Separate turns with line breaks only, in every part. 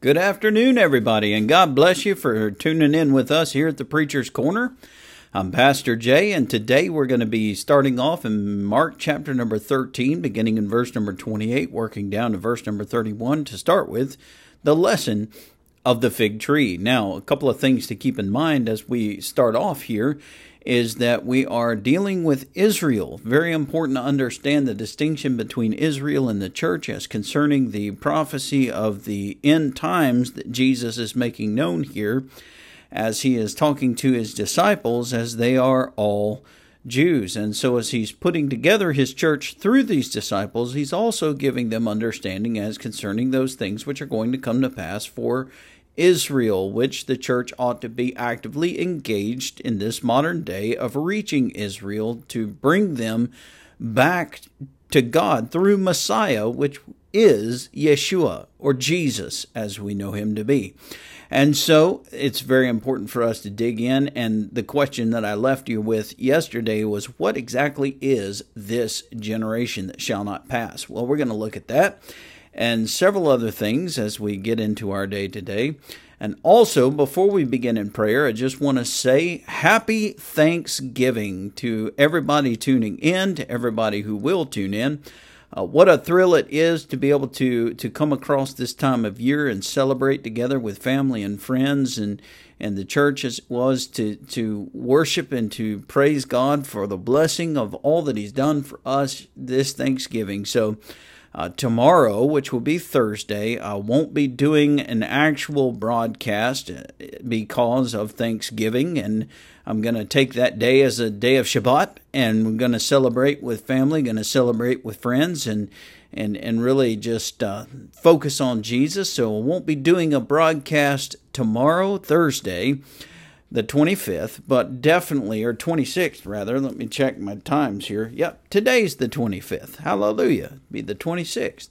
Good afternoon, everybody, and God bless you for tuning in with us here at the Preacher's Corner. I'm Pastor Jay, and today we're going to be starting off in Mark chapter number 13, beginning in verse number 28, working down to verse number 31 to start with the lesson of the fig tree. Now, a couple of things to keep in mind as we start off here is that we are dealing with Israel. Very important to understand the distinction between Israel and the church as concerning the prophecy of the end times that Jesus is making known here as he is talking to his disciples, as they are all Jews. And so, as he's putting together his church through these disciples, he's also giving them understanding as concerning those things which are going to come to pass for Israel, which the church ought to be actively engaged in this modern day of reaching Israel to bring them back to God through Messiah, which is Yeshua or Jesus as we know him to be. And so it's very important for us to dig in. And the question that I left you with yesterday was what exactly is this generation that shall not pass? Well, we're going to look at that and several other things as we get into our day today. And also, before we begin in prayer, I just want to say happy Thanksgiving to everybody tuning in, to everybody who will tune in. Uh, what a thrill it is to be able to to come across this time of year and celebrate together with family and friends and and the church as it was to to worship and to praise God for the blessing of all that He's done for us this Thanksgiving. So uh, tomorrow, which will be Thursday, I won't be doing an actual broadcast uh, because of Thanksgiving, and I'm going to take that day as a day of Shabbat, and we're going to celebrate with family, going to celebrate with friends, and and and really just uh, focus on Jesus. So I won't be doing a broadcast tomorrow, Thursday the 25th, but definitely, or 26th rather. Let me check my times here. Yep, today's the 25th. Hallelujah. Be the 26th.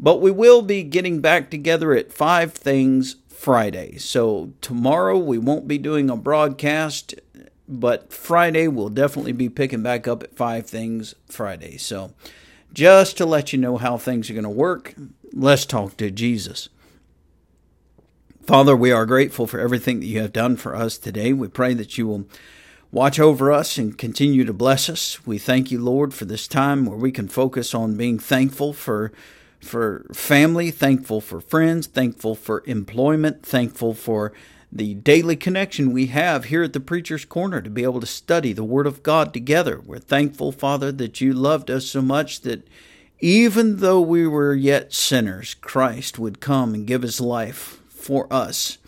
But we will be getting back together at Five Things Friday. So tomorrow we won't be doing a broadcast, but Friday we'll definitely be picking back up at Five Things Friday. So just to let you know how things are going to work, let's talk to Jesus. Father, we are grateful for everything that you have done for us today. We pray that you will watch over us and continue to bless us. We thank you, Lord, for this time where we can focus on being thankful for for family, thankful for friends, thankful for employment, thankful for the daily connection we have here at the Preacher's Corner to be able to study the Word of God together. We're thankful, Father, that you loved us so much that even though we were yet sinners, Christ would come and give his life for us.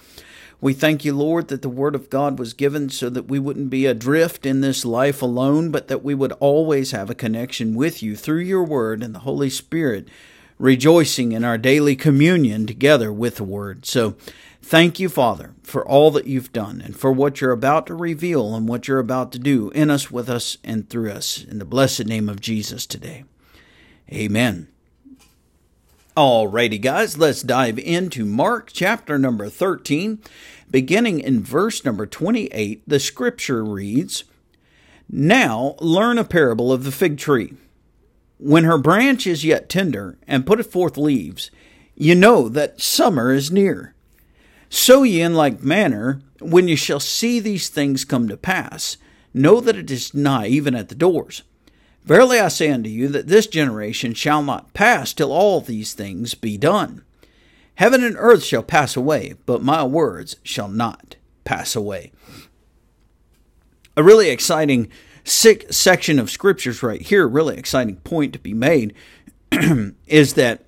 We thank you, Lord, that the Word of God was given so that we wouldn't be adrift in this life alone, but that we would always have a connection with you through your Word and the Holy Spirit, rejoicing in our daily communion together with the Word. So, thank you, Father, for all that you've done and for what you're about to reveal and what you're about to do in us, with us, and through us. In the blessed name of Jesus today. Amen. Alrighty, guys, let's dive into Mark chapter number 13. Beginning in verse number 28, the scripture reads Now learn a parable of the fig tree. When her branch is yet tender and putteth forth leaves, ye know that summer is near. So ye in like manner, when ye shall see these things come to pass, know that it is nigh even at the doors. Verily I say unto you that this generation shall not pass till all these things be done. Heaven and earth shall pass away, but my words shall not pass away. A really exciting sick section of scriptures right here, really exciting point to be made, is that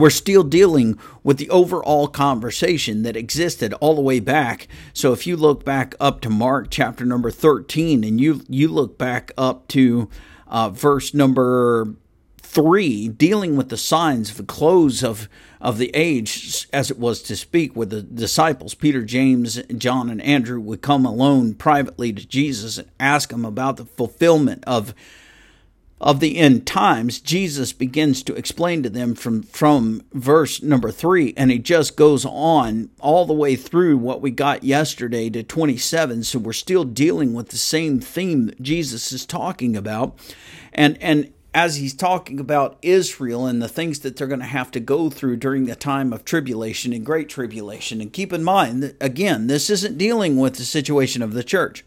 we're still dealing with the overall conversation that existed all the way back. So if you look back up to Mark chapter number 13 and you you look back up to uh, verse number 3 dealing with the signs of the close of of the age as it was to speak with the disciples Peter, James, John and Andrew would come alone privately to Jesus and ask him about the fulfillment of of the end times, Jesus begins to explain to them from, from verse number three, and he just goes on all the way through what we got yesterday to 27. So we're still dealing with the same theme that Jesus is talking about. And, and as he's talking about Israel and the things that they're going to have to go through during the time of tribulation and great tribulation. And keep in mind that, again, this isn't dealing with the situation of the church.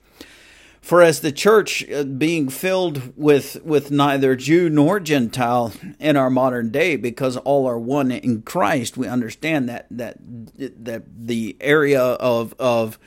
For as the church uh, being filled with, with neither Jew nor Gentile in our modern day, because all are one in Christ, we understand that that that the area of of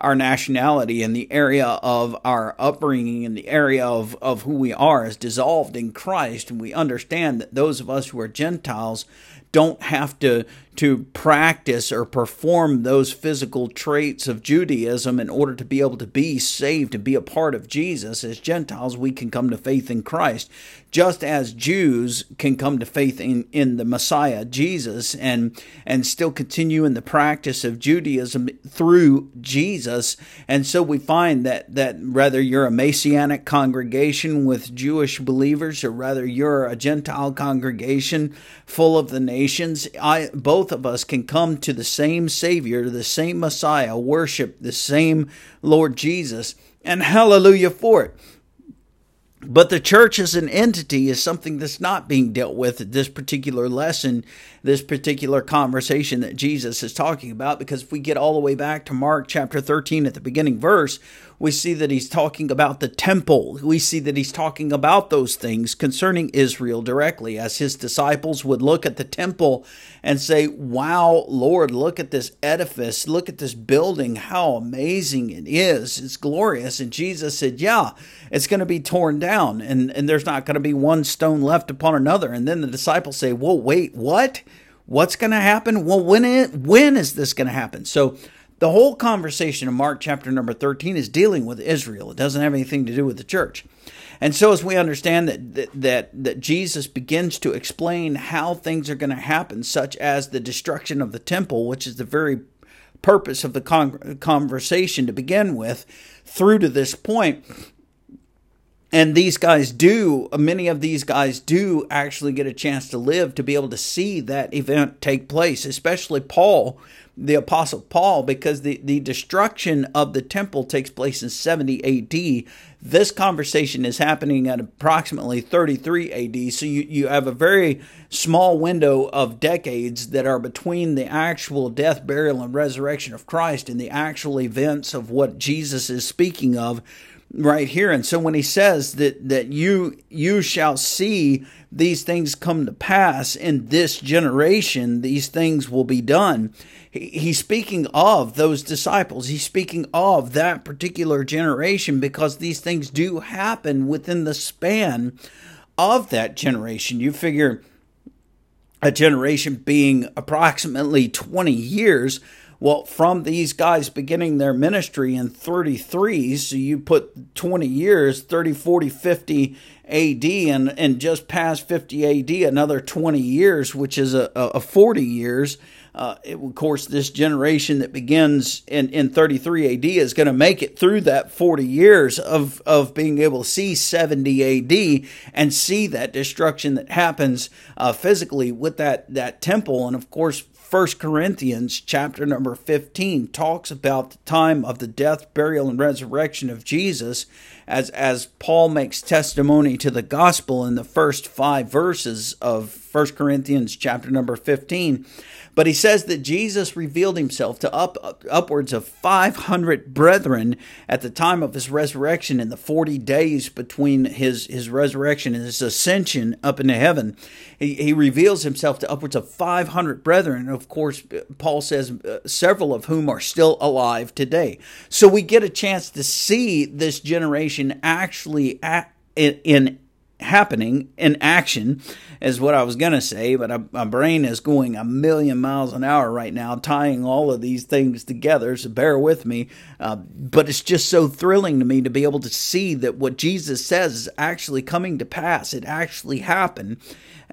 our nationality and the area of our upbringing and the area of, of who we are is dissolved in Christ. And we understand that those of us who are Gentiles don't have to to practice or perform those physical traits of Judaism in order to be able to be saved and be a part of Jesus. As Gentiles, we can come to faith in Christ, just as Jews can come to faith in, in the Messiah, Jesus, and, and still continue in the practice of Judaism through Jesus. And so we find that, that whether you're a Messianic congregation with Jewish believers or rather you're a Gentile congregation full of the nations, I both both of us can come to the same Savior, the same Messiah, worship the same Lord Jesus, and hallelujah for it. But the church as an entity is something that's not being dealt with this particular lesson, this particular conversation that Jesus is talking about. Because if we get all the way back to Mark chapter 13 at the beginning verse, we see that he's talking about the temple. We see that he's talking about those things concerning Israel directly, as his disciples would look at the temple and say, Wow, Lord, look at this edifice, look at this building, how amazing it is. It's glorious. And Jesus said, Yeah, it's going to be torn down, and, and there's not going to be one stone left upon another. And then the disciples say, Well, wait, what? What's going to happen? Well, when, it, when is this going to happen? So, the whole conversation in Mark chapter number 13 is dealing with Israel. It doesn't have anything to do with the church. And so as we understand that that that, Jesus begins to explain how things are going to happen such as the destruction of the temple, which is the very purpose of the con- conversation to begin with, through to this point, and these guys do many of these guys do actually get a chance to live to be able to see that event take place especially paul the apostle paul because the, the destruction of the temple takes place in 70 ad this conversation is happening at approximately 33 ad so you, you have a very small window of decades that are between the actual death burial and resurrection of christ and the actual events of what jesus is speaking of right here. And so when he says that that you you shall see these things come to pass in this generation, these things will be done. He, he's speaking of those disciples. He's speaking of that particular generation because these things do happen within the span of that generation. You figure a generation being approximately 20 years well, from these guys beginning their ministry in 33, so you put 20 years, 30, 40, 50 AD, and, and just past 50 AD, another 20 years, which is a, a 40 years. Uh, it, of course, this generation that begins in, in 33 AD is going to make it through that 40 years of, of being able to see 70 AD and see that destruction that happens uh, physically with that, that temple. And of course, First Corinthians chapter number 15 talks about the time of the death, burial, and resurrection of Jesus as, as Paul makes testimony to the gospel in the first five verses of First Corinthians chapter number 15. But he says that Jesus revealed himself to up, upwards of 500 brethren at the time of his resurrection in the 40 days between his, his resurrection and his ascension up into heaven. He, he reveals himself to upwards of 500 brethren. Of course, Paul says uh, several of whom are still alive today. So we get a chance to see this generation actually at, in, in happening in action is what I was going to say, but I, my brain is going a million miles an hour right now, tying all of these things together. So bear with me. Uh, but it's just so thrilling to me to be able to see that what Jesus says is actually coming to pass. It actually happened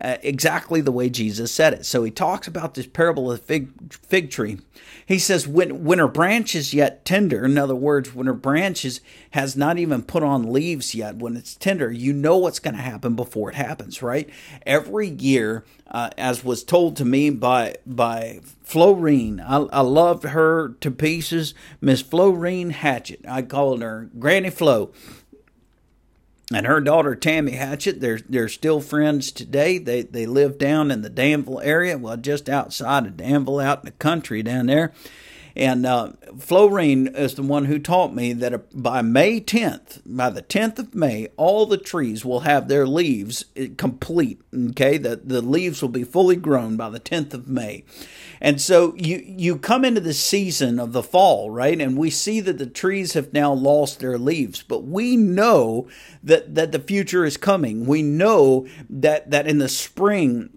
uh, exactly the way Jesus said it. So he talks about this parable of the fig, fig tree. He says, when, when her branch is yet tender, in other words, when her branches has not even put on leaves yet, when it's tender, you know what's going to happen before it happens, right? Every year, uh, as was told to me by by Florine, I, I loved her to pieces, Miss Florine Hatchett. I called her Granny Flo and her daughter Tammy Hatchett. They're they're still friends today. They they live down in the Danville area, well, just outside of Danville, out in the country down there. And uh, Florine is the one who taught me that by May 10th, by the 10th of May, all the trees will have their leaves uh, complete. Okay, the the leaves will be fully grown by the 10th of May. And so you you come into the season of the fall, right? And we see that the trees have now lost their leaves, but we know that that the future is coming. We know that that in the spring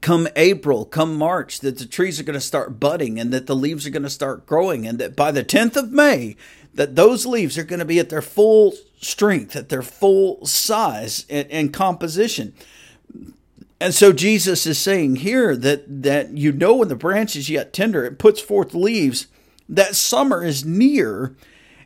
come April, come March, that the trees are going to start budding and that the leaves are going to start growing, and that by the 10th of May, that those leaves are going to be at their full strength, at their full size and, and composition. And so Jesus is saying here that that you know when the branch is yet tender, it puts forth leaves, that summer is near.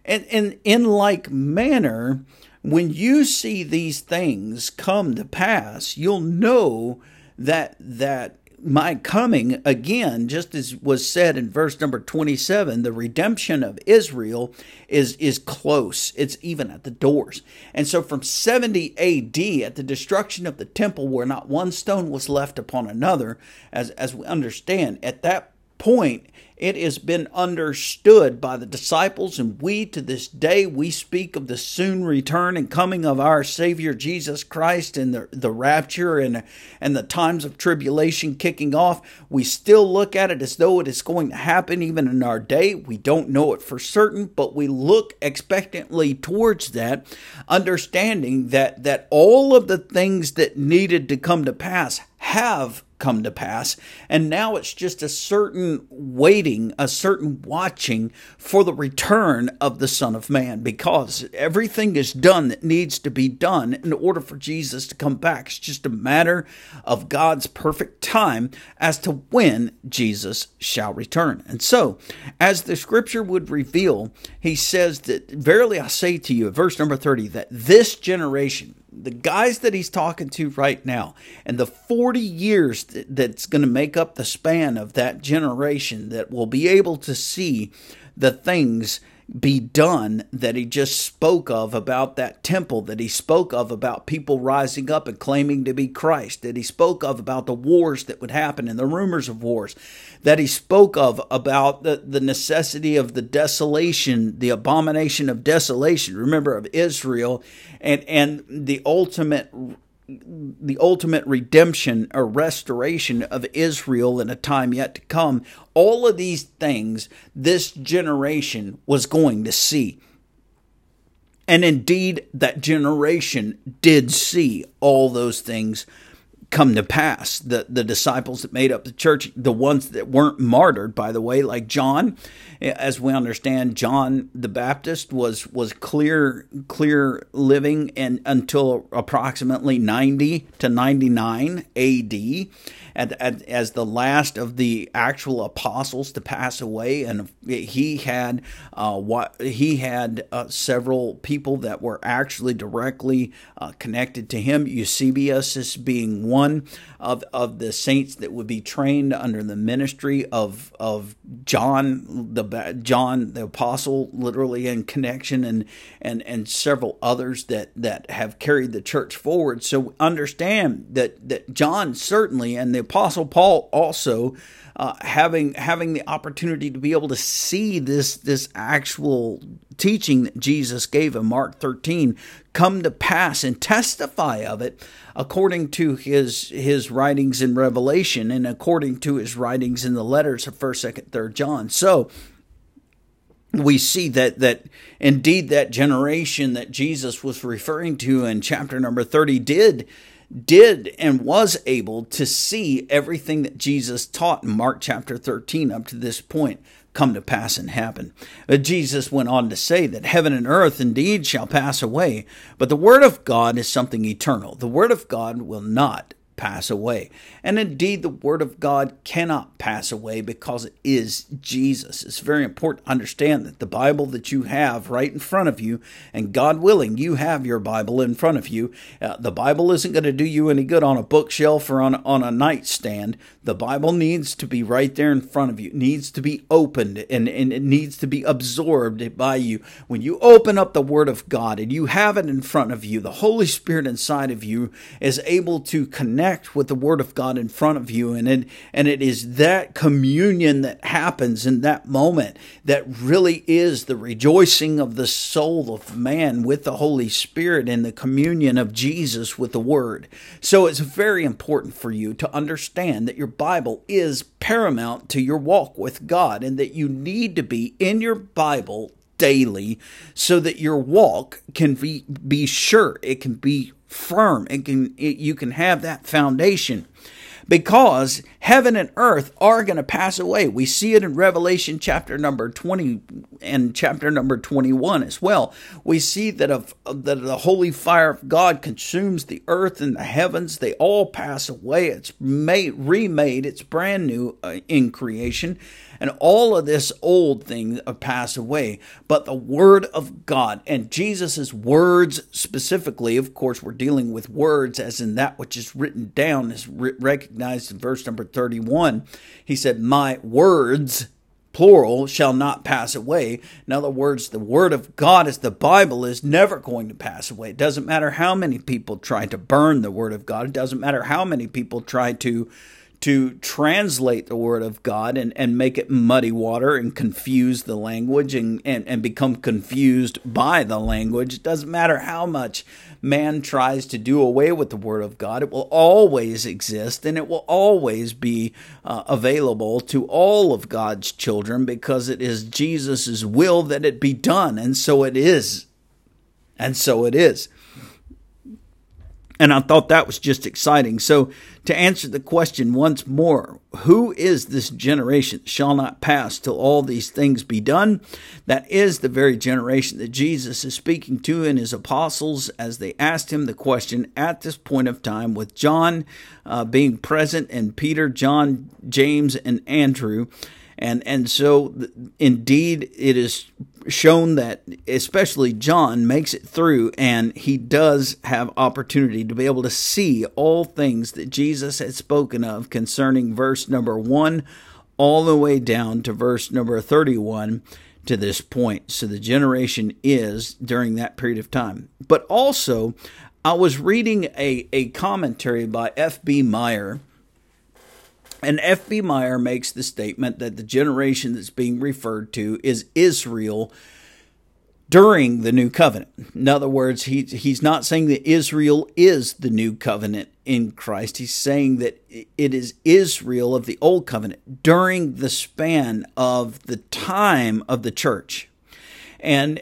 And, and in like manner, when you see these things come to pass, you'll know that that my coming again, just as was said in verse number 27, the redemption of Israel is, is close. It's even at the doors. And so from 70 AD, at the destruction of the temple, where not one stone was left upon another, as, as we understand, at that point, it has been understood by the disciples, and we to this day we speak of the soon return and coming of our Savior Jesus Christ and the, the rapture and, and the times of tribulation kicking off. We still look at it as though it is going to happen even in our day. We don't know it for certain, but we look expectantly towards that, understanding that, that all of the things that needed to come to pass have come to pass. And now it's just a certain waiting, a certain watching for the return of the Son of Man because everything is done that needs to be done in order for Jesus to come back. It's just a matter of God's perfect time as to when Jesus shall return. And so, as the scripture would reveal, he says that, Verily I say to you, verse number 30, that this generation, the guys that he's talking to right now and the 40 years that's going to make up the span of that generation that will be able to see the things be done that he just spoke of about that temple, that he spoke of about people rising up and claiming to be Christ, that he spoke of about the wars that would happen and the rumors of wars, that he spoke of about the, the necessity of the desolation, the abomination of desolation, remember, of Israel, and, and the ultimate the ultimate redemption or restoration of Israel in a time yet to come. All of these things this generation was going to see. And indeed, that generation did see all those things come to pass. The the disciples that made up the church, the ones that weren't martyred, by the way, like John, as we understand, John the Baptist was was clear clear living and until approximately ninety to ninety nine A.D as the last of the actual apostles to pass away, and he had uh, what he had uh, several people that were actually directly uh, connected to him. Eusebius is being one of of the saints that would be trained under the ministry of of John the John the apostle, literally in connection, and and and several others that that have carried the church forward. So understand that that John certainly and the apostle Paul also uh, having having the opportunity to be able to see this this actual teaching that Jesus gave in Mark 13 come to pass and testify of it according to his his writings in Revelation and according to his writings in the letters of 1st, 2nd, 3rd John. So we see that that indeed that generation that Jesus was referring to in chapter number 30 did did and was able to see everything that Jesus taught in Mark chapter 13 up to this point come to pass and happen. But uh, Jesus went on to say that heaven and earth indeed shall pass away, but the word of God is something eternal. The word of God will not pass away. And indeed, the Word of God cannot pass away because it is Jesus. It's very important to understand that the Bible that you have right in front of you, and God willing, you have your Bible in front of you. Uh, the Bible isn't going to do you any good on a bookshelf or on, on a nightstand. The Bible needs to be right there in front of you, it needs to be opened, and, and it needs to be absorbed by you. When you open up the Word of God and you have it in front of you, the Holy Spirit inside of you is able to connect with the Word of God in front of you. And it, and it is that communion that happens in that moment that really is the rejoicing of the soul of man with the Holy Spirit and the communion of Jesus with the Word. So it's very important for you to understand that your Bible is paramount to your walk with God and that you need to be in your Bible daily so that your walk can be, be sure, it can be firm, it can, it, you can have that foundation because heaven and earth are going to pass away. We see it in Revelation chapter number 20 and chapter number 21 as well. We see that of that the holy fire of God consumes the earth and the heavens. They all pass away. It's made remade. It's brand new uh, in creation and all of this old thing pass away. But the Word of God and Jesus' words specifically, of course, we're dealing with words as in that which is written down, is recognized in verse number 31. He said, My words plural, shall not pass away. In other words, the Word of God, as the Bible, is never going to pass away. It doesn't matter how many people try to burn the Word of God, it doesn't matter how many people try to to translate the word of God and, and make it muddy water and confuse the language and, and, and become confused by the language. It doesn't matter how much man tries to do away with the word of God, it will always exist and it will always be uh, available to all of God's children because it is Jesus' will that it be done. And so it is. And so it is. And I thought that was just exciting. So, to answer the question once more, who is this generation that shall not pass till all these things be done? That is the very generation that Jesus is speaking to in his apostles as they asked him the question at this point of time, with John uh, being present and Peter, John, James, and Andrew. And, and so, indeed, it is shown that especially John makes it through and he does have opportunity to be able to see all things that Jesus had spoken of concerning verse number 1 all the way down to verse number 31 to this point. So the generation is during that period of time. But also, I was reading a, a commentary by F.B. Meyer and F.B. Meyer makes the statement that the generation that's being referred to is Israel during the new covenant. In other words, he, he's not saying that Israel is the new covenant in Christ. He's saying that it is Israel of the old covenant during the span of the time of the church. And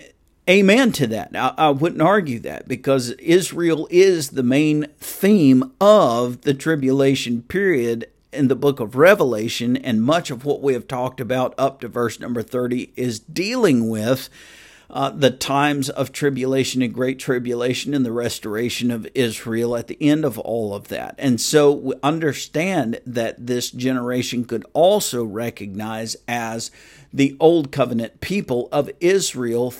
amen to that. I, I wouldn't argue that because Israel is the main theme of the tribulation period in the book of Revelation, and much of what we have talked about up to verse number 30 is dealing with uh, the times of tribulation and great tribulation and the restoration of Israel at the end of all of that. And so we understand that this generation could also recognize as the old covenant people of Israel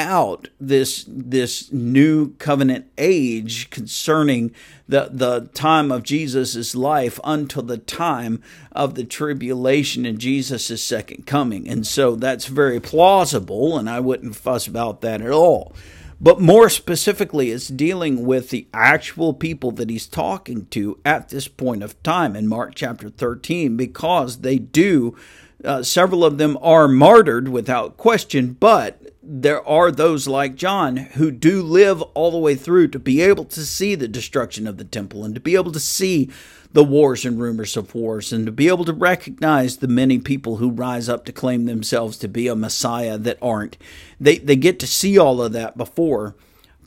throughout this this new covenant age concerning the the time of Jesus' life until the time of the tribulation and Jesus' second coming. And so that's very plausible and I wouldn't fuss about that at all. But more specifically, it's dealing with the actual people that he's talking to at this point of time in Mark chapter 13 because they do uh, several of them are martyred without question, but there are those like John who do live all the way through to be able to see the destruction of the temple and to be able to see the wars and rumors of wars and to be able to recognize the many people who rise up to claim themselves to be a Messiah that aren't. They, they get to see all of that before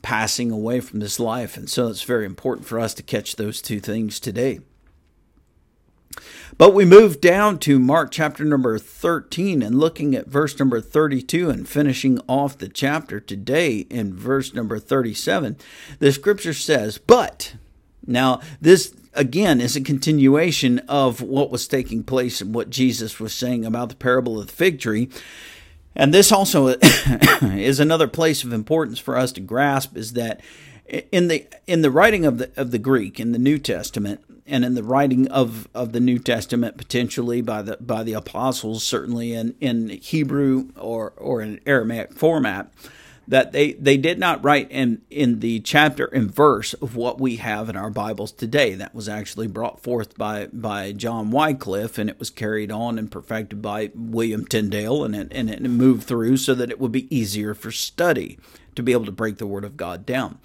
passing away from this life. And so it's very important for us to catch those two things today. But we move down to Mark chapter number 13 and looking at verse number 32 and finishing off the chapter today in verse number 37. The scripture says, But, now this again is a continuation of what was taking place and what Jesus was saying about the parable of the fig tree. And this also is another place of importance for us to grasp is that in the in the writing of the of the Greek in the New Testament and in the writing of, of the New Testament potentially by the by the apostles certainly in, in Hebrew or or in Aramaic format that they, they did not write in, in the chapter and verse of what we have in our Bibles today. That was actually brought forth by, by John Wycliffe, and it was carried on and perfected by William Tyndale, and it, and it moved through so that it would be easier for study to be able to break the Word of God down.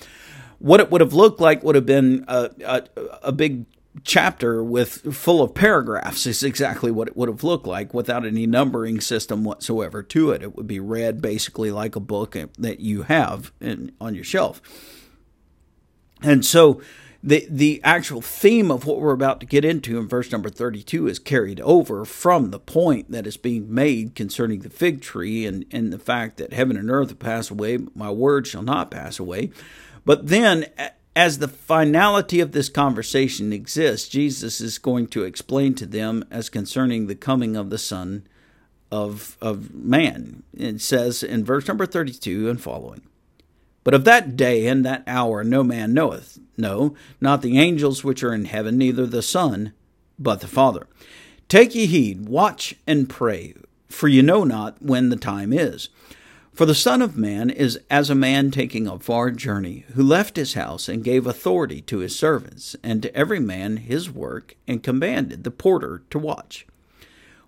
What it would have looked like would have been a, a, a big chapter with full of paragraphs is exactly what it would have looked like without any numbering system whatsoever to it. It would be read basically like a book that you have in, on your shelf. And so the the actual theme of what we're about to get into in verse number 32 is carried over from the point that is being made concerning the fig tree and, and the fact that heaven and earth pass away, but my word shall not pass away. But then as the finality of this conversation exists, Jesus is going to explain to them as concerning the coming of the Son of, of Man. It says in verse number 32 and following But of that day and that hour no man knoweth, no, not the angels which are in heaven, neither the Son, but the Father. Take ye heed, watch and pray, for ye know not when the time is. For the Son of Man is as a man taking a far journey, who left his house and gave authority to his servants, and to every man his work, and commanded the porter to watch.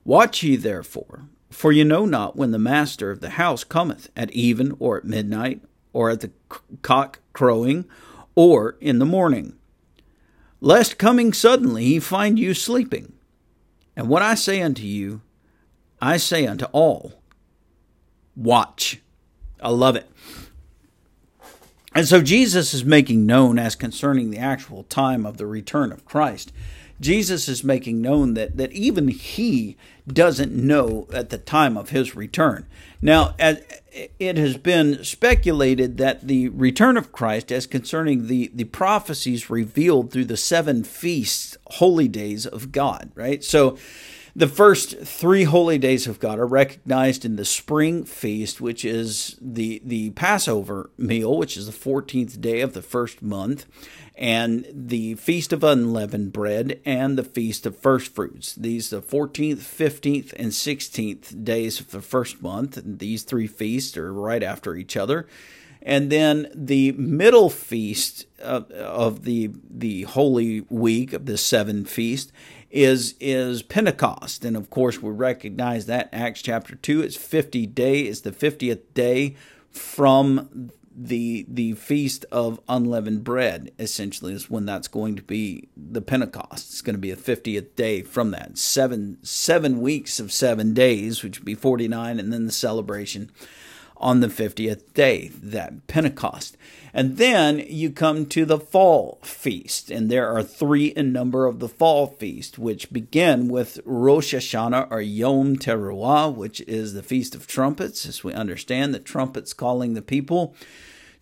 Watch ye therefore, for ye know not when the master of the house cometh, at even, or at midnight, or at the cock crowing, or in the morning, lest coming suddenly he find you sleeping. And what I say unto you, I say unto all watch. I love it. And so Jesus is making known as concerning the actual time of the return of Christ. Jesus is making known that, that even he doesn't know at the time of his return. Now, it has been speculated that the return of Christ, as concerning the, the prophecies revealed through the seven feasts, holy days of God, right? So, the first three holy days of God are recognized in the spring feast, which is the, the Passover meal, which is the 14th day of the first month, and the Feast of Unleavened Bread, and the Feast of First Fruits. These the 14th, 15th, and 16th days of the first month. And these three feasts are right after each other. And then the middle feast of, of the the Holy Week of the seven feast is is Pentecost, and of course we recognize that Acts chapter two. It's fifty day. It's the fiftieth day from the the feast of unleavened bread. Essentially, is when that's going to be the Pentecost. It's going to be a fiftieth day from that. Seven seven weeks of seven days, which would be forty nine, and then the celebration on the 50th day, that Pentecost. And then you come to the fall feast, and there are three in number of the fall feast, which begin with Rosh Hashanah or Yom Teruah, which is the Feast of Trumpets, as we understand the trumpets calling the people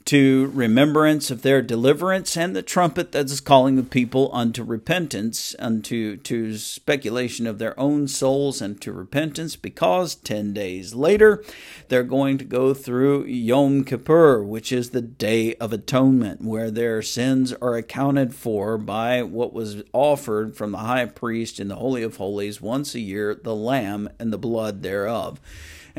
to remembrance of their deliverance, and the trumpet that is calling the people unto repentance, unto to speculation of their own souls and to repentance, because ten days later they're going to go through Yom Kippur, which is the Day of Atonement, where their sins are accounted for by what was offered from the high priest in the Holy of Holies once a year, the lamb and the blood thereof.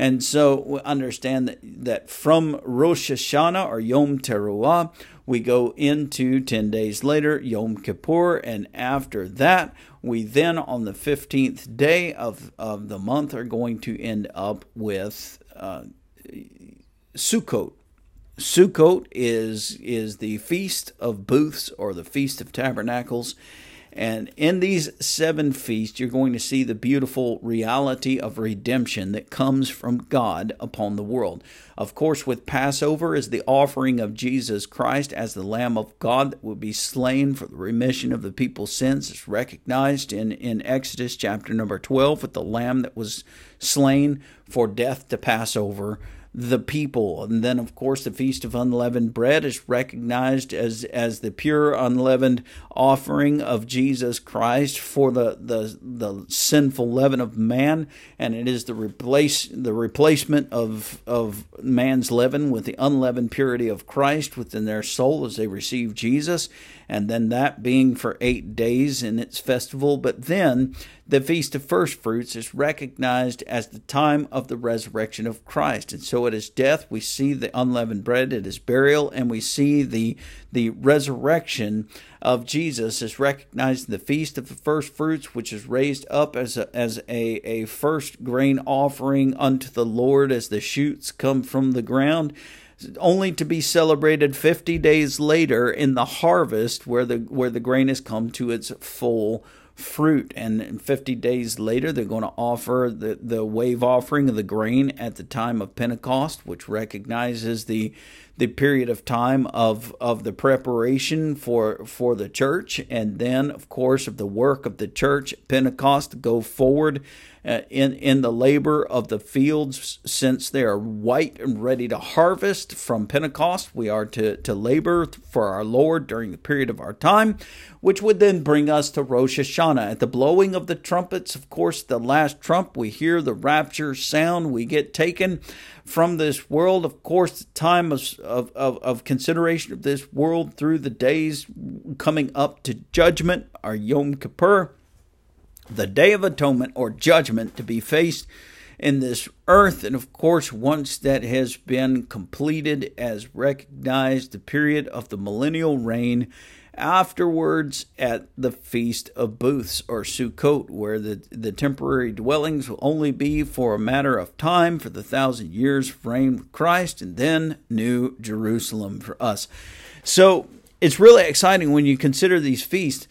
And so we understand that, that from Rosh Hashanah or Yom Teruah, we go into 10 days later, Yom Kippur, and after that, we then on the 15th day of, of the month are going to end up with uh, Sukkot. Sukkot is is the feast of booths or the feast of tabernacles and in these seven feasts, you're going to see the beautiful reality of redemption that comes from God upon the world. Of course, with Passover is the offering of Jesus Christ as the Lamb of God that would be slain for the remission of the people's sins. It's recognized in, in Exodus chapter number 12 with the Lamb that was slain for death to pass over the people. And then, of course, the Feast of Unleavened Bread is recognized as, as the pure unleavened offering of Jesus Christ for the, the, the sinful leaven of man. And it is the replace the replacement of, of man's leaven with the unleavened purity of Christ within their soul as they receive Jesus and then that being for eight days in its festival. But then the Feast of First Fruits is recognized as the time of the resurrection of Christ. And so at his death, we see the unleavened bread at his burial, and we see the, the resurrection of Jesus is recognized in the Feast of the First Fruits, which is raised up as a, as a, a first grain offering unto the Lord as the shoots come from the ground only to be celebrated 50 days later in the harvest where the where the grain has come to its full fruit. And 50 days later they're going to offer the, the wave offering of the grain at the time of pentecost which recognizes the the period of time of of the preparation for for the church. And then of course of the work of the church pentecost go forward uh, in in the labor of the fields since they are white and ready to harvest. From Pentecost we are to to labor for our Lord during the period of our time which would then bring us to Rosh Hashanah. At the blowing of the trumpets of course the last trump we hear the rapture sound. We get taken from this world. Of course the time of of, of, of consideration of this world through the days coming up to judgment our Yom Kippur the Day of Atonement or judgment to be faced in this earth. And of course, once that has been completed as recognized, the period of the millennial reign, afterwards at the Feast of Booths or Sukkot, where the, the temporary dwellings will only be for a matter of time for the thousand years reign with Christ, and then New Jerusalem for us. So it's really exciting when you consider these feasts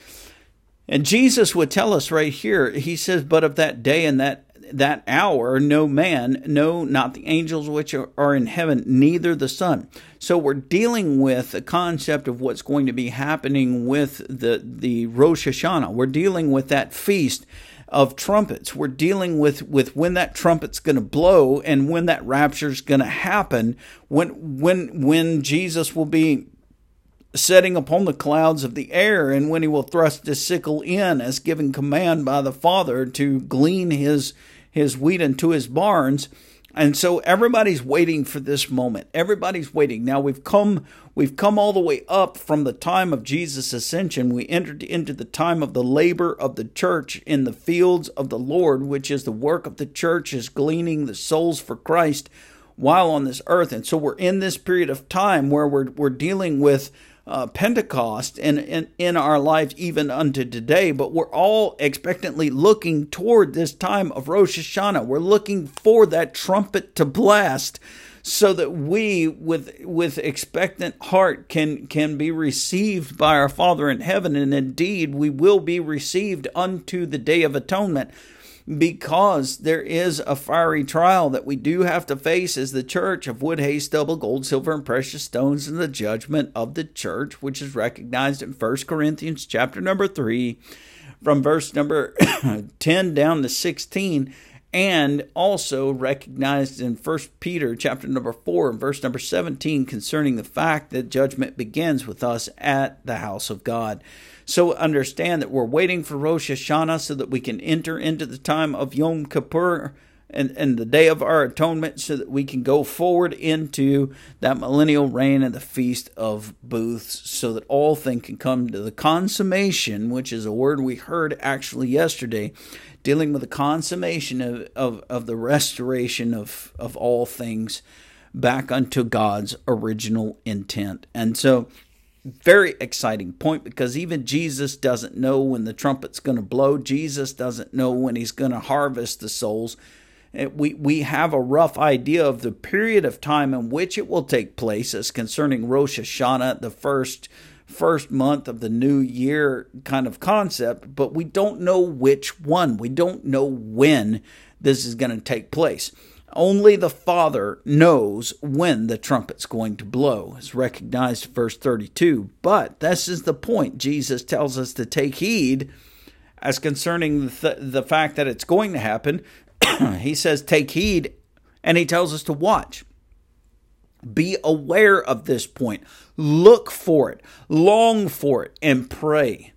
and Jesus would tell us right here, he says, But of that day and that that hour, no man, no, not the angels which are, in heaven, neither the Son. So we're dealing with the concept of what's going to be happening with the, the Rosh Hashanah. We're dealing with that feast of trumpets. We're dealing with, with when that trumpet's going to blow and when that rapture's going to happen, when, when, when Jesus will be setting upon the clouds of the air, and when he will thrust his sickle in, as given command by the Father to glean his his wheat into his barns. And so everybody's waiting for this moment. Everybody's waiting. Now we've come we've come all the way up from the time of Jesus' ascension. We entered into the time of the labor of the church in the fields of the Lord, which is the work of the church is gleaning the souls for Christ while on this earth. And so we're in this period of time where we're we're dealing with uh, Pentecost in, in, in our lives even unto today, but we're all expectantly looking toward this time of Rosh Hashanah. We're looking for that trumpet to blast so that we with with expectant heart can can be received by our father in heaven and indeed we will be received unto the day of atonement because there is a fiery trial that we do have to face as the church of wood, hay, stubble, gold, silver, and precious stones in the judgment of the church, which is recognized in 1 Corinthians chapter number 3, from verse number 10 down to 16 and also recognized in 1 Peter chapter number 4 and verse number 17 concerning the fact that judgment begins with us at the house of God. So understand that we're waiting for Rosh Hashanah so that we can enter into the time of Yom Kippur and, and the day of our atonement so that we can go forward into that millennial reign and the feast of booths so that all things can come to the consummation, which is a word we heard actually yesterday, dealing with the consummation of, of, of the restoration of, of all things back unto God's original intent. And so very exciting point because even Jesus doesn't know when the trumpet's going to blow. Jesus doesn't know when he's going to harvest the souls. Eh, we, we have a rough idea of the period of time in which it will take place as concerning Rosh Hashanah, the first first month of the new year kind of concept, but we don't know which one. We don't know when this is going to take place. Only the Father knows when the trumpet's going to blow, is recognized in verse 32. But this is the point. Jesus tells us to take heed as concerning the, the fact that it's going to happen. he says, take heed, and he tells us to watch. Be aware of this point. Look for it, long for it, and pray.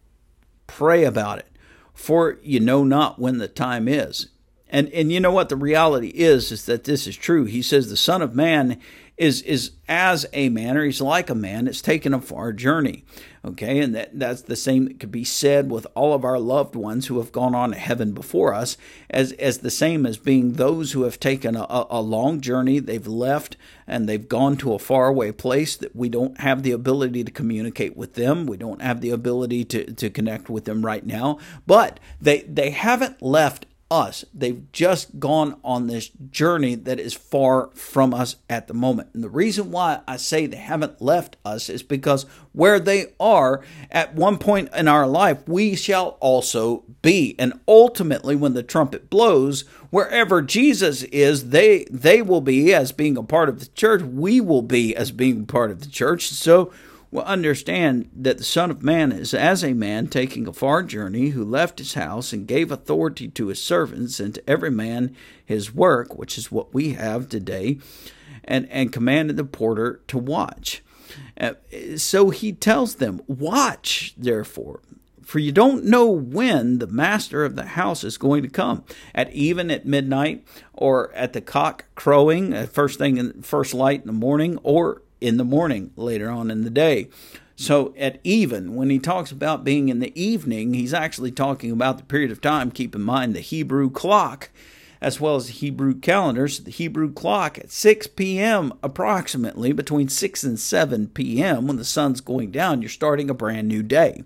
Pray about it, for you know not when the time is. And and you know what the reality is is that this is true. He says the Son of Man is is as a man or he's like a man It's taken a far journey. Okay? And that that's the same that could be said with all of our loved ones who have gone on to heaven before us as as the same as being those who have taken a, a long journey they've left and they've gone to a faraway place that we don't have the ability to communicate with them. We don't have the ability to, to connect with them right now. But they they haven't left us. They've just gone on this journey that is far from us at the moment. And the reason why I say they haven't left us is because where they are at one point in our life, we shall also be. And ultimately, when the trumpet blows, wherever Jesus is, they they will be as being a part of the church. We will be as being part of the church. So will understand that the Son of Man is as a man taking a far journey who left his house and gave authority to his servants and to every man his work, which is what we have today, and, and commanded the porter to watch. Uh, so he tells them, Watch, therefore, for you don't know when the master of the house is going to come at even at midnight or at the cock crowing at first thing in first light in the morning or in the morning later on in the day. So at even, when he talks about being in the evening, he's actually talking about the period of time. Keep in mind the Hebrew clock as well as the Hebrew calendar. So the Hebrew clock at 6 p.m. approximately, between 6 and 7 p.m., when the sun's going down, you're starting a brand new day.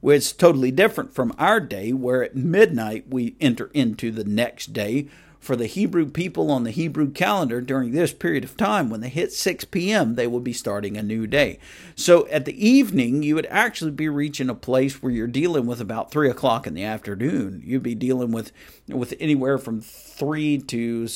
Which is totally different from our day, where at midnight we enter into the next day, for the Hebrew people on the Hebrew calendar during this period of time. When they hit 6 p.m., they will be starting a new day. So at the evening, you would actually be reaching a place where you're dealing with about 3 o'clock in the afternoon. You'd be dealing with, with anywhere from 3 to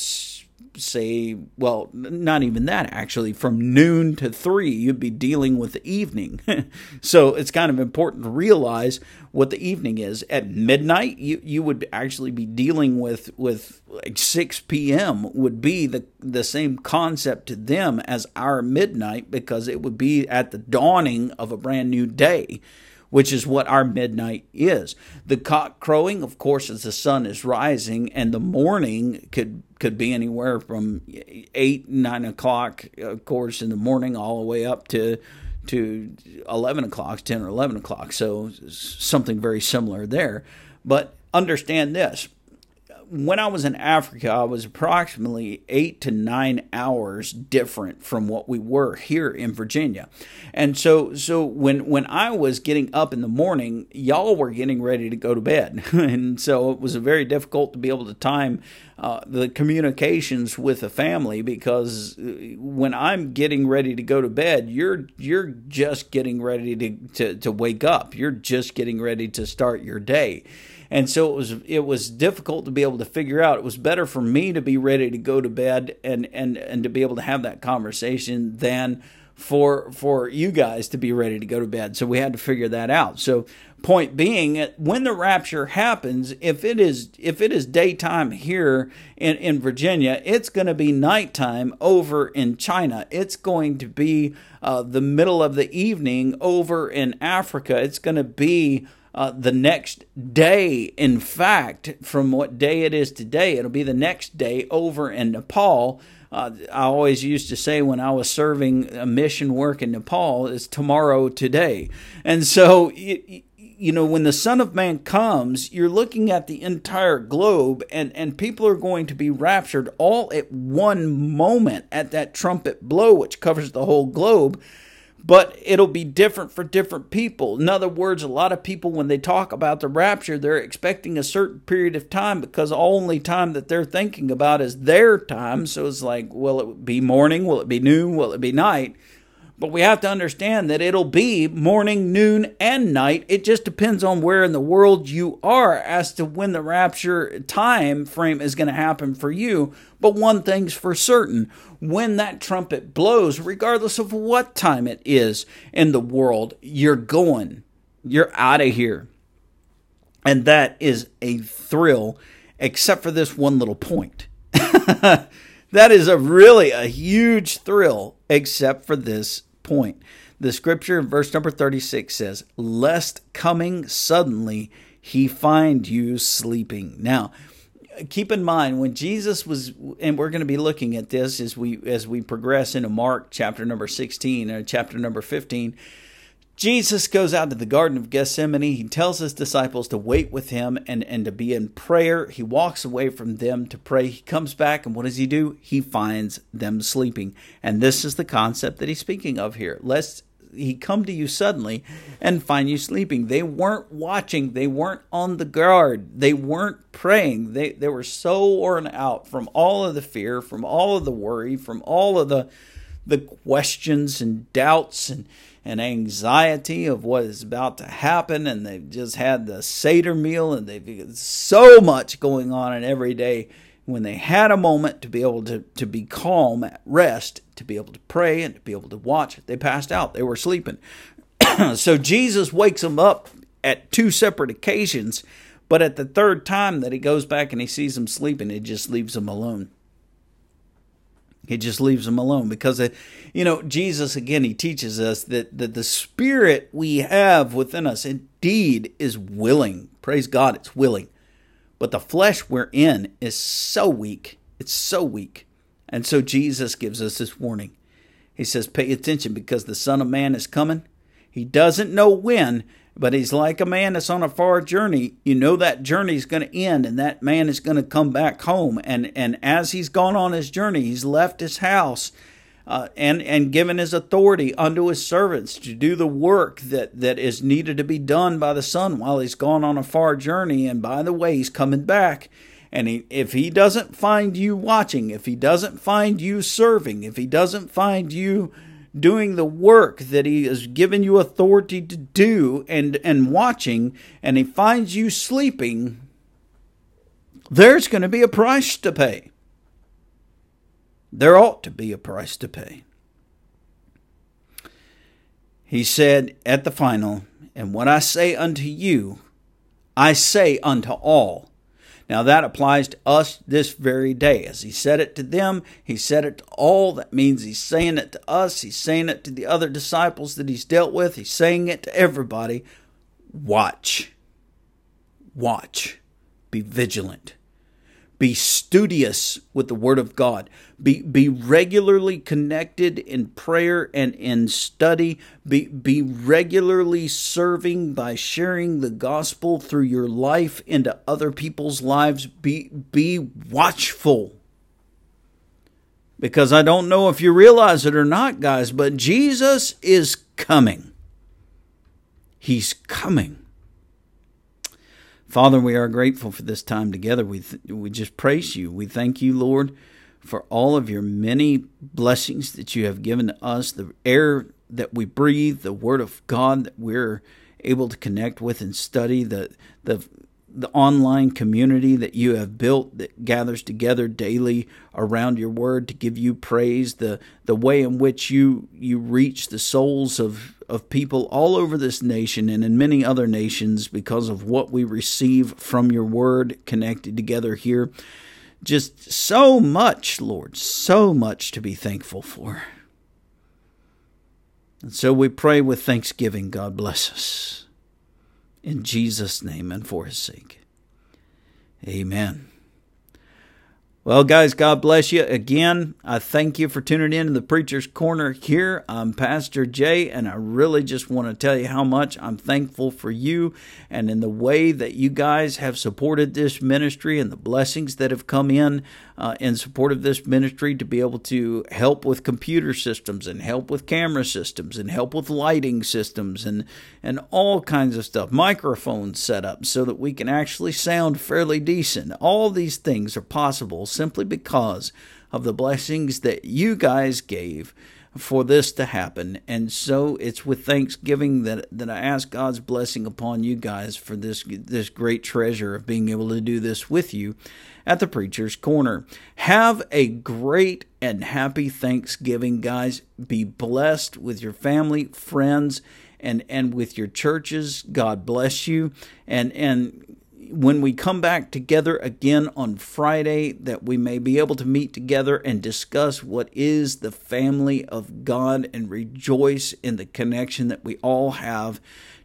say, well, not even that actually, from noon to three, you'd be dealing with the evening. so it's kind of important to realize what the evening is. At midnight, you, you would actually be dealing with, with like 6 p.m. would be the, the same concept to them as our midnight because it would be at the dawning of a brand new day which is what our midnight is. The cock crowing, of course, as the sun is rising, and the morning could could be anywhere from eight, nine o'clock, of course, in the morning, all the way up to to eleven o'clock, ten or eleven o'clock. So something very similar there. But understand this: when I was in Africa, I was approximately eight to nine hours different from what we were here in Virginia. And so, so when, when I was getting up in the morning, y'all were getting ready to go to bed. and so it was very difficult to be able to time uh, the communications with the family because uh, when I'm getting ready to go to bed, you're you're just getting ready to, to, to wake up. You're just getting ready to start your day and so it was it was difficult to be able to figure out. It was better for me to be ready to go to bed and and and to be able to have that conversation than for for you guys to be ready to go to bed. So we had to figure that out. So point being when the rapture happens if it is if it is daytime here in, in virginia it's going to be nighttime over in china it's going to be uh, the middle of the evening over in africa it's going to be uh, the next day. In fact, from what day it is today, it'll be the next day over in Nepal. Uh, I always used to say when I was serving a mission work in Nepal, is tomorrow today. And so, it, you know, when the Son of Man comes, you're looking at the entire globe, and, and people are going to be raptured all at one moment at that trumpet blow, which covers the whole globe but it'll be different for different people. In other words, a lot of people, when they talk about the rapture, they're expecting a certain period of time because the only time that they're thinking about is their time. So it's like, will it be morning? Will it be noon? Will it be night? But we have to understand that it'll be morning, noon, and night. It just depends on where in the world you are as to when the rapture time frame is going to happen for you. But one thing's for certain when that trumpet blows, regardless of what time it is in the world, you're going. You're out of here. And that is a thrill, except for this one little point. that is a really a huge thrill, except for this point. The scripture in verse number 36 says, Lest coming suddenly he find you sleeping. Now, keep in mind when Jesus was, and we're going to be looking at this as we as we progress into Mark chapter number 16 or chapter number 15. Jesus goes out to the Garden of Gethsemane. He tells his disciples to wait with him and, and to be in prayer. He walks away from them to pray. He comes back, and what does he do? He finds them sleeping. And this is the concept that he's speaking of here. Lest he come to you suddenly and find you sleeping. They weren't watching. They weren't on the guard. They weren't praying. They they were so worn out from all of the fear, from all of the worry, from all of the the questions and doubts and and anxiety of what is about to happen and they've just had the seder meal and they've so much going on in every day when they had a moment to be able to, to be calm at rest, to be able to pray and to be able to watch, they passed out. They were sleeping. so Jesus wakes them up at two separate occasions, but at the third time that he goes back and he sees them sleeping, it just leaves them alone. He just leaves them alone because, uh, you know, Jesus, again, he teaches us that, that the spirit we have within us indeed is willing. Praise God, it's willing but the flesh we're in is so weak. It's so weak. And so Jesus gives us this warning. He says, Pay attention because the Son of Man is coming. He doesn't know when, but he's like a man that's on a far journey. You know that journey is going to end and that man is going to come back home. And, and as he's gone on his journey, he's left his house uh, and and given his authority unto his servants to do the work that that is needed to be done by the son while he's gone on a far journey and by the way he's coming back and he, if he doesn't find you watching if he doesn't find you serving if he doesn't find you doing the work that he has given you authority to do and and watching and he finds you sleeping there's going to be a price to pay there ought to be a price to pay. He said at the final, And what I say unto you, I say unto all. Now that applies to us this very day. As he said it to them, he said it to all. That means he's saying it to us. He's saying it to the other disciples that he's dealt with. He's saying it to everybody. Watch. Watch. Be vigilant. Be studious with the Word of God. Be, be regularly connected in prayer and in study. Be, be regularly serving by sharing the gospel through your life into other people's lives. Be, be watchful. Because I don't know if you realize it or not, guys, but Jesus is coming. He's coming. Father, we are grateful for this time together. We, th- we just praise you. We thank you, Lord, for all of your many blessings that you have given to us, the air that we breathe, the Word of God that we're able to connect with and study, the, the the online community that you have built that gathers together daily around your word to give you praise the the way in which you you reach the souls of of people all over this nation and in many other nations because of what we receive from your word connected together here just so much lord so much to be thankful for and so we pray with thanksgiving god bless us in Jesus' name and for his sake. Amen. Well, guys, God bless you. Again, I thank you for tuning in to the Preacher's Corner here. I'm Pastor Jay, and I really just want to tell you how much I'm thankful for you and in the way that you guys have supported this ministry and the blessings that have come in uh, in support of this ministry to be able to help with computer systems and help with camera systems and help with lighting systems and, and all kinds of stuff, microphones set up so that we can actually sound fairly decent. All these things are possible simply because of the blessings that you guys gave for this to happen. And so it's with thanksgiving that, that I ask God's blessing upon you guys for this this great treasure of being able to do this with you at the Preacher's Corner. Have a great and happy Thanksgiving, guys. Be blessed with your family, friends, and, and with your churches. God bless you. And and when we come back together again on Friday, that we may be able to meet together and discuss what is the family of God and rejoice in the connection that we all have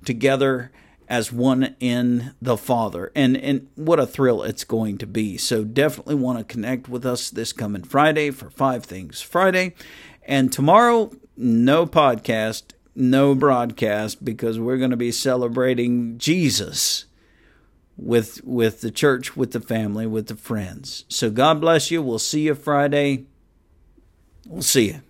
together as one in the Father. And and what a thrill it's going to be. So definitely want to connect with us this coming Friday for Five Things Friday. And tomorrow, no podcast, no broadcast because we're going to be celebrating Jesus with with the church, with the family, with the friends. So God bless you. We'll see you Friday. We'll see you.